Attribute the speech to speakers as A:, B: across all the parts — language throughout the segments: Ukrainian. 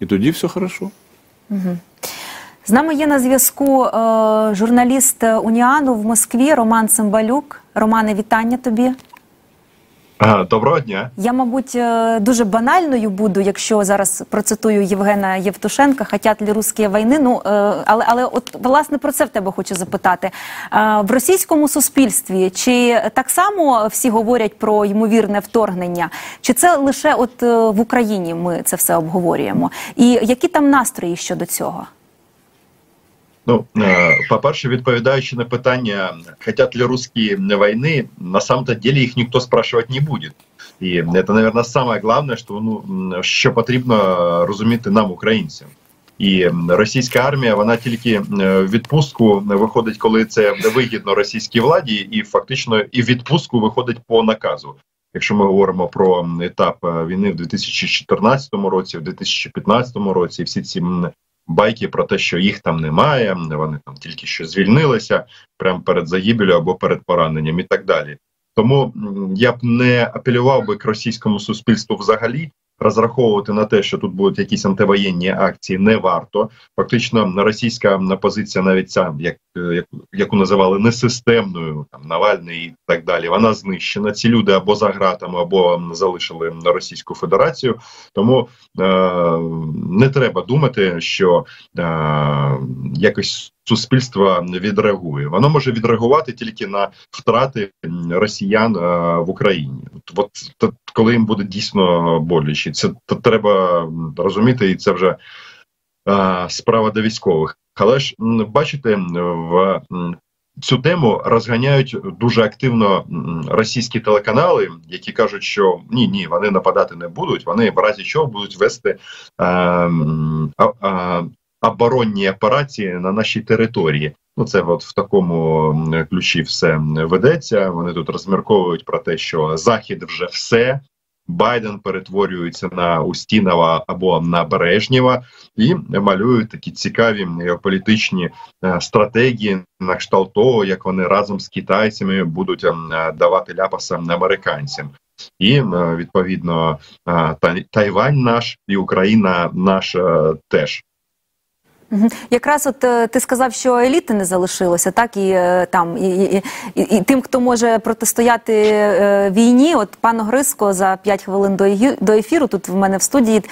A: і тоді все хорошо.
B: Угу. З нами є на зв'язку е, журналіст Уніану в Москві Роман Цимбалюк. Романе, вітання тобі.
C: Доброго дня.
B: Я, мабуть, е, дуже банальною буду, якщо зараз процитую Євгена Євтушенка «Хотять ли русські війни. Ну е, але але от власне про це в тебе хочу запитати е, в російському суспільстві. Чи так само всі говорять про ймовірне вторгнення, чи це лише от в Україні ми це все обговорюємо? І які там настрої щодо цього?
C: Ну, по-перше, відповідаючи на питання, хотят ли русские войны, на самом-то деле їх ніхто спрашивать не буде. І це, наверное, самое главное, що ну що потрібно розуміти нам, українцям. І російська армія вона тільки в відпустку виходить, коли це вигідно російській владі, і фактично і в відпустку виходить по наказу. Якщо ми говоримо про етап війни в 2014 році, в 2015 році, всі ці байки про те, що їх там немає, вони там тільки що звільнилися прямо перед загибелю або перед пораненням і так далі. Тому я б не апелював би к російському суспільству взагалі, розраховувати на те, що тут будуть якісь антивоєнні акції, не варто. Фактично, російська позиція, навіть ця, як яку називали несистемною, там Навальний і так далі. Вона знищена. Ці люди або за гратами, або залишили Російську Федерацію. Тому е, не треба думати, що е, якось. Суспільство відреагує, воно може відреагувати тільки на втрати росіян а, в Україні. От, от коли їм буде дійсно боляче, це треба розуміти, і це вже а, справа до військових. Але ж бачите, в цю тему розганяють дуже активно російські телеканали, які кажуть, що ні, ні, вони нападати не будуть. Вони в разі чого будуть вести а, а, оборонні операції на нашій території. Ну, це от в такому ключі все ведеться. Вони тут розмірковують про те, що захід вже все. Байден перетворюється на Устінова або на Бережнєва і малюють такі цікаві політичні е, стратегії на кшталт того, як вони разом з китайцями будуть ем, давати ляпаса американцям. І е, відповідно е, Тайвань наш і Україна наш теж.
B: Якраз от е, ти сказав, що еліти не залишилося, так і е, там і, і, і, і тим, хто може протистояти е, війні. От пан Гриско за 5 хвилин до ефіру тут в мене в студії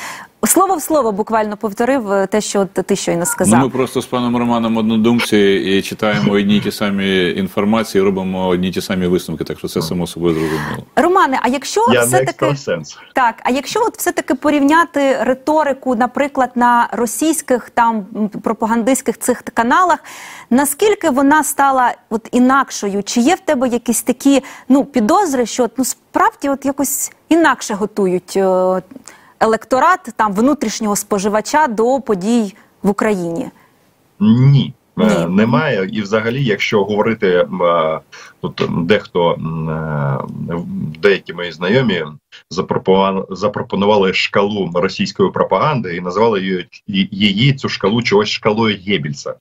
B: Слово в слово буквально повторив е, те, що ти щойно сказав.
A: Ну, Ми просто з паном Романом однодумці і читаємо одні й ті самі інформації, робимо одні й ті самі висновки. Так що це само собою зрозуміло.
B: Романе, а якщо
C: Я
B: все таки так, а якщо от все таки порівняти риторику, наприклад, на російських там пропагандистських цих каналах, наскільки вона стала от інакшою? Чи є в тебе якісь такі ну підозри, що ну справді от якось інакше готують? Е, електорат там внутрішнього споживача до подій в Україні?
C: Ні. Е, Ні. Немає, і взагалі, якщо говорити е, тут, дехто е, деякі мої знайомі запропонували, шкалу російської пропаганди і назвали її, цю шкалу чогось шкалою Геббельса.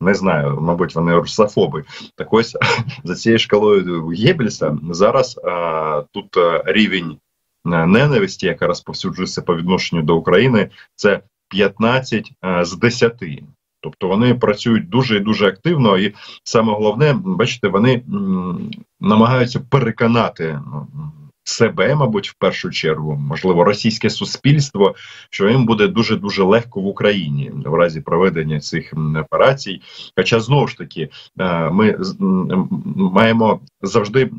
C: Не знаю, мабуть, вони русофоби. Так ось за цією шкалою Геббельса зараз а, тут рівень ненависті, яка розповсюджується по відношенню до України, це 15 е, з 10. Тобто вони працюють дуже і дуже активно, і саме головне, бачите, вони намагаються переконати ну, себе, мабуть, в першу чергу, можливо, російське суспільство, що їм буде дуже дуже легко в Україні в разі проведення цих операцій. Хоча знову ж таки е, ми маємо завжди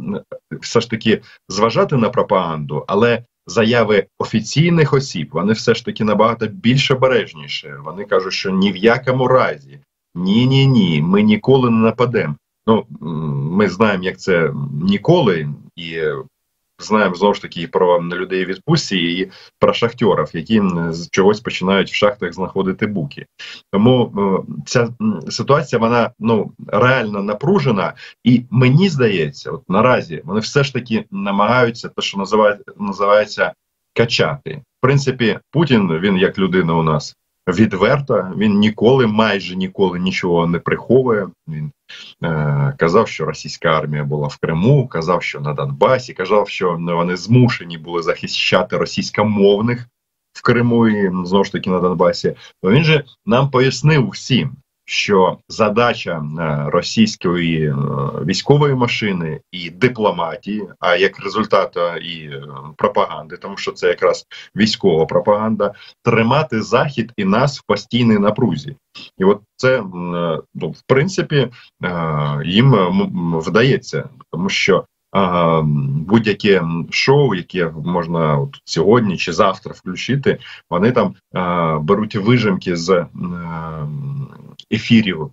C: все ж таки зважати на пропаганду, але Заяви офіційних осіб вони все ж таки набагато більш обережніше. Вони кажуть, що ні в якому разі, ні, ні, ні, ми ніколи не нападемо. Ну ми знаємо, як це ніколи, і знаємо знову ж таки про людей відпустці і про шахтерів, які з чогось починають в шахтах знаходити буки. Тому е, ця ситуація вона ну реально напружена, і мені здається, от наразі вони все ж таки намагаються те, що називається називається качати. В принципі, Путін він як людина у нас відверта. Він ніколи, майже ніколи нічого не приховує. Він е, казав, що російська армія була в Криму, казав, що на Донбасі, казав, що вони змушені були захищати російськомовних в Криму і знову ж таки на Донбасі, то він же нам пояснив всім, що задача е, російської е, військової машини і дипломатії, а як результат е, і пропаганди, тому що це якраз військова пропаганда, тримати захід і нас в постійній напрузі, і от це ну, в принципі їм вдається, тому що будь-яке шоу, яке можна от сьогодні чи завтра включити, вони там беруть вижимки з ефірів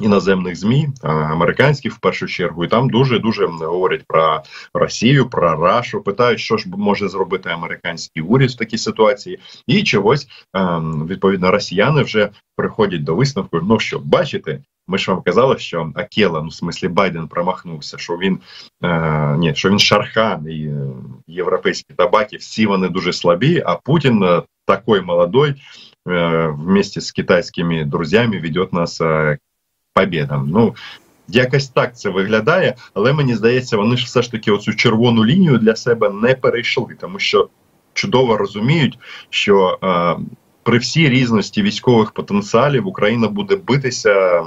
C: іноземних змі, американських в першу чергу, і там дуже дуже говорять про Росію, про Рашу, питають, що ж може зробити американський уряд в такій ситуації, і чогось відповідно росіяни вже приходять до висновку. Ну що бачите, ми ж вам казали, що Акела, ну в смислі Байден промахнувся, що він е, ні, що він Шерхан і е, європейські Табакі, всі вони дуже слабі. А Путін е, такий молодой е, вместе з китайськими друзями ведет нас е, победам. Ну якось так це виглядає, але мені здається, вони ж все ж таки оцю червону лінію для себе не перейшли, тому що чудово розуміють, що. Е, при всій різності військових потенціалів Україна буде битися,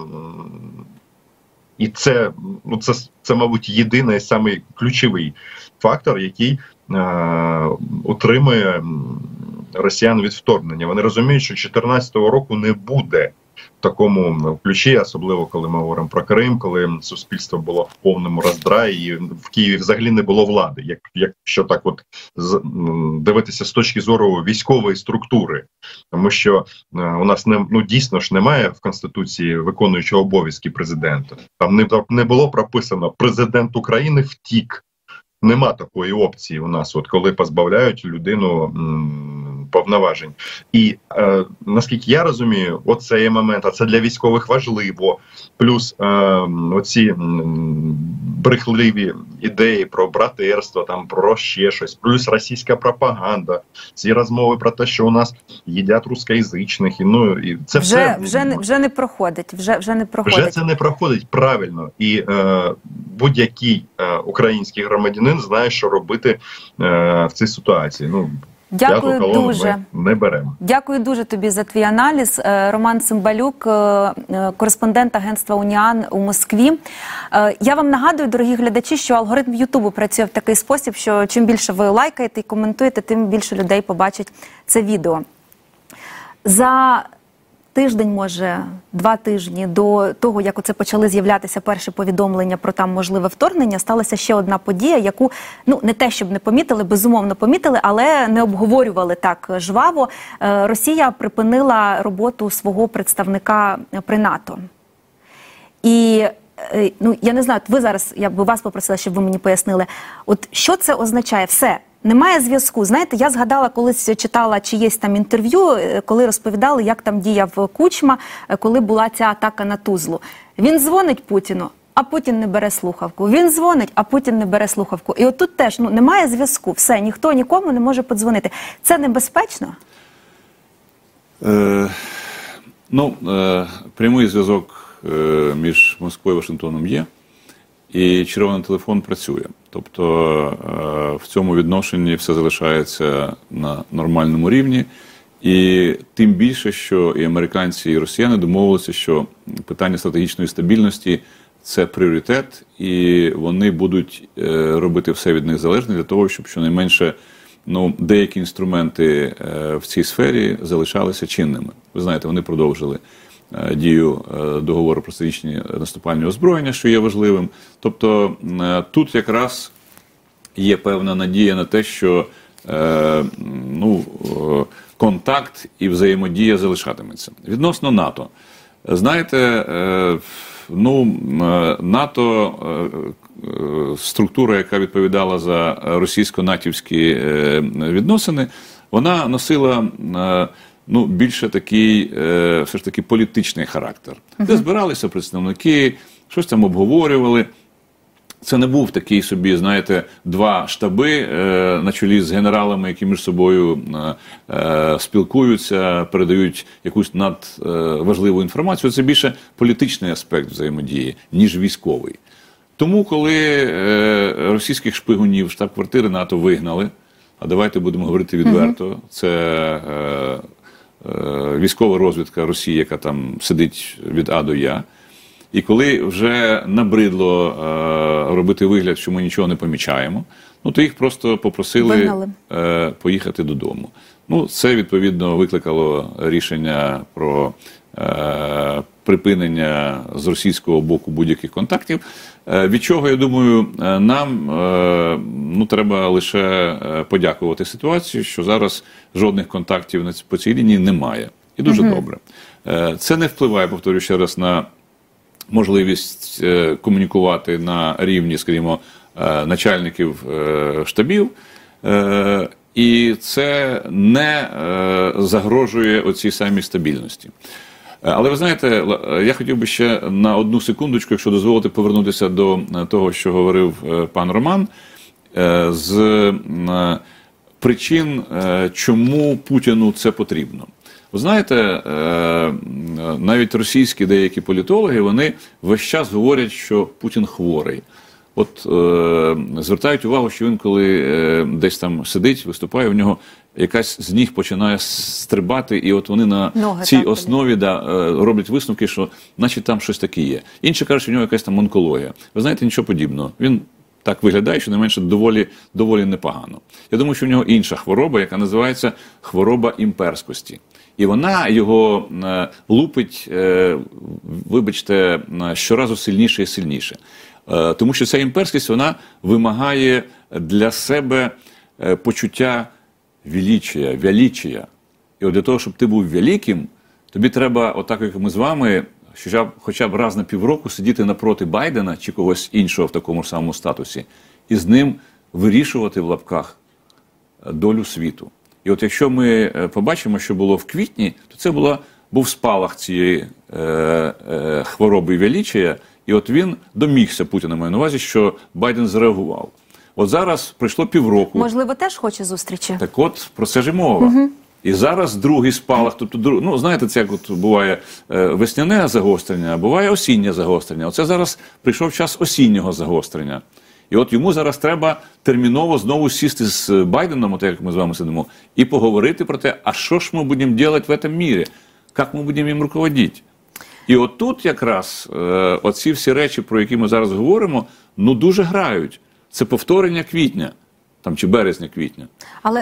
C: і це ну це, це мабуть, єдиний самий ключовий фактор, який е, утримує росіян від вторгнення. Вони розуміють, що 2014 року не буде такому ключі, особливо коли ми говоримо про Крим, коли суспільство було в повному роздраї, і в Києві взагалі не було влади. Як якщо так, от дивитися з точки зору військової структури, тому що е, у нас не ну дійсно ж немає в конституції виконуючого обов'язки президента. Там не не було прописано президент України втік. Нема такої опції у нас, от коли позбавляють людину м, повноважень. І е, наскільки я розумію, оцей момент, а це для військових важливо. Плюс е, оці брехливі ідеї про братерство, там про ще щось, плюс російська пропаганда, ці розмови про те, що у нас їдять рускоязичних, і ну і це
B: вже
C: все
B: вже не вже не проходить. Вже вже не проходить.
C: Вже це не проходить правильно і е, будь-який е, український громадянин знає, що робити е, в цій ситуації. Ну
B: Дякую дуже
C: ми не беремо.
B: Дякую дуже тобі за твій аналіз. Е, Роман Цимбалюк, е, е, кореспондент агентства Уніан у Москві. Я вам нагадую, дорогі глядачі, що алгоритм Ютубу працює в такий спосіб, що чим більше ви лайкаєте і коментуєте, тим більше людей побачить це відео. За тиждень, може два тижні до того, як оце почали з'являтися перші повідомлення про там можливе вторгнення, сталася ще одна подія, яку ну не те, щоб не помітили, безумовно помітили, але не обговорювали так жваво. Е, Росія припинила роботу свого представника при НАТО. І е, ну я не знаю, ви зараз я би вас попросила, щоб ви мені пояснили, от що це означає все. Немає зв'язку. Знаєте, я згадала, колись читала чиєсь там інтерв'ю, е, коли розповідали, як там діяв Кучма, е, коли була ця атака на Тузлу. Він дзвонить Путіну, а Путін не бере слухавку. Він дзвонить, а Путін не бере слухавку. І отут теж ну немає зв'язку. Все, ніхто нікому не може подзвонити. Це небезпечно?
A: Е, Ну, е, прямий зв'язок е, між Москвою і Вашингтоном є, і червоний телефон працює. Тобто е, в цьому відношенні все залишається на нормальному рівні. І тим більше, що і американці, і росіяни домовилися, що питання стратегічної стабільності це пріоритет, і вони будуть е, робити все від них залежне для того, щоб щонайменше ну, деякі інструменти е, в цій сфері залишалися чинними. Ви знаєте, вони продовжили. Е, дію е, договору про стратегічні наступальні озброєння, що є важливим. Тобто е, тут якраз є певна надія на те, що ну, контакт і взаємодія залишатиметься. Відносно НАТО, знаєте, ну, НАТО структура, яка відповідала за російсько-натівські відносини, вона носила ну, більше такий, е, все ж таки політичний характер, де збиралися представники, щось там обговорювали. Це не був такий собі, знаєте, два штаби е, на чолі з генералами, які між собою е, спілкуються, передають якусь надважливу е, інформацію. Це більше політичний аспект взаємодії, ніж військовий. Тому, коли е, російських шпигунів штаб-квартири НАТО вигнали, А давайте будемо говорити відверто. Це е, військова розвідка Росії, яка там сидить від А до Я. І коли вже набридло е, робити вигляд, що ми нічого не помічаємо, ну то їх просто попросили е, поїхати додому. Ну, це відповідно викликало рішення про е, припинення з російського боку будь-яких контактів. Е, від чого я думаю, е, нам е, ну треба лише подякувати ситуації, що зараз жодних контактів по цій лінії немає, і дуже добре. Е, це не впливає, повторюю ще раз, на можливість комунікувати на рівні, скажімо, начальників штабів. І це не загрожує оцій самій стабільності. Е, Але ви знаєте, е, я хотів би ще на одну секундочку, якщо дозволите, повернутися до е, того, що говорив пан Роман, з причин, чому Путіну це потрібно. Ви знаєте, навіть російські деякі політологи вони весь час говорять, що Путін хворий. От е, звертають увагу, що він, коли е, десь там сидить, виступає, у нього якась з ніг починає стрибати, і от вони на
B: Ноги,
A: цій
B: так,
A: основі да, е, роблять висновки, що значить там щось таке є. Інші кажуть, що в нього якась там онкологія. Ви знаєте, нічого подібного. Він так виглядає, що не менше доволі, доволі непогано. Я думаю, що в нього інша хвороба, яка називається хвороба імперськості. І вона його е, лупить, е, вибачте, щоразу сильніше і сильніше. Тому що ця імперськість вона вимагає для себе почуття величия, величия. І от для того, щоб ти був великим, тобі треба, отак як ми з вами, хоча б, раз на півроку сидіти напроти Байдена чи когось іншого в такому ж самому статусі, і з ним вирішувати в лапках долю світу. І от якщо ми е, побачимо, що було в квітні, то це була, був спалах цієї е, е, хвороби величия, і от він домігся Путіна, маю на увазі, що Байден зреагував. От зараз пройшло півроку.
B: Можливо, теж хоче зустрічі.
A: Так от про це ж і мова. І зараз другий спалах, тобто ну знаєте, це як от буває е, весняне загострення, а буває осіннє загострення. Оце зараз прийшов час осіннього загострення. І от йому зараз треба терміново знову сісти з Байденом, от як ми з вами сидимо, і поговорити про те, а що ж ми будемо робити в цьому мірі, як ми будемо їм руководити. І от тут якраз е, оці всі речі, про які ми зараз говоримо, ну дуже грають. Це повторення квітня, там чи березня квітня.
B: Але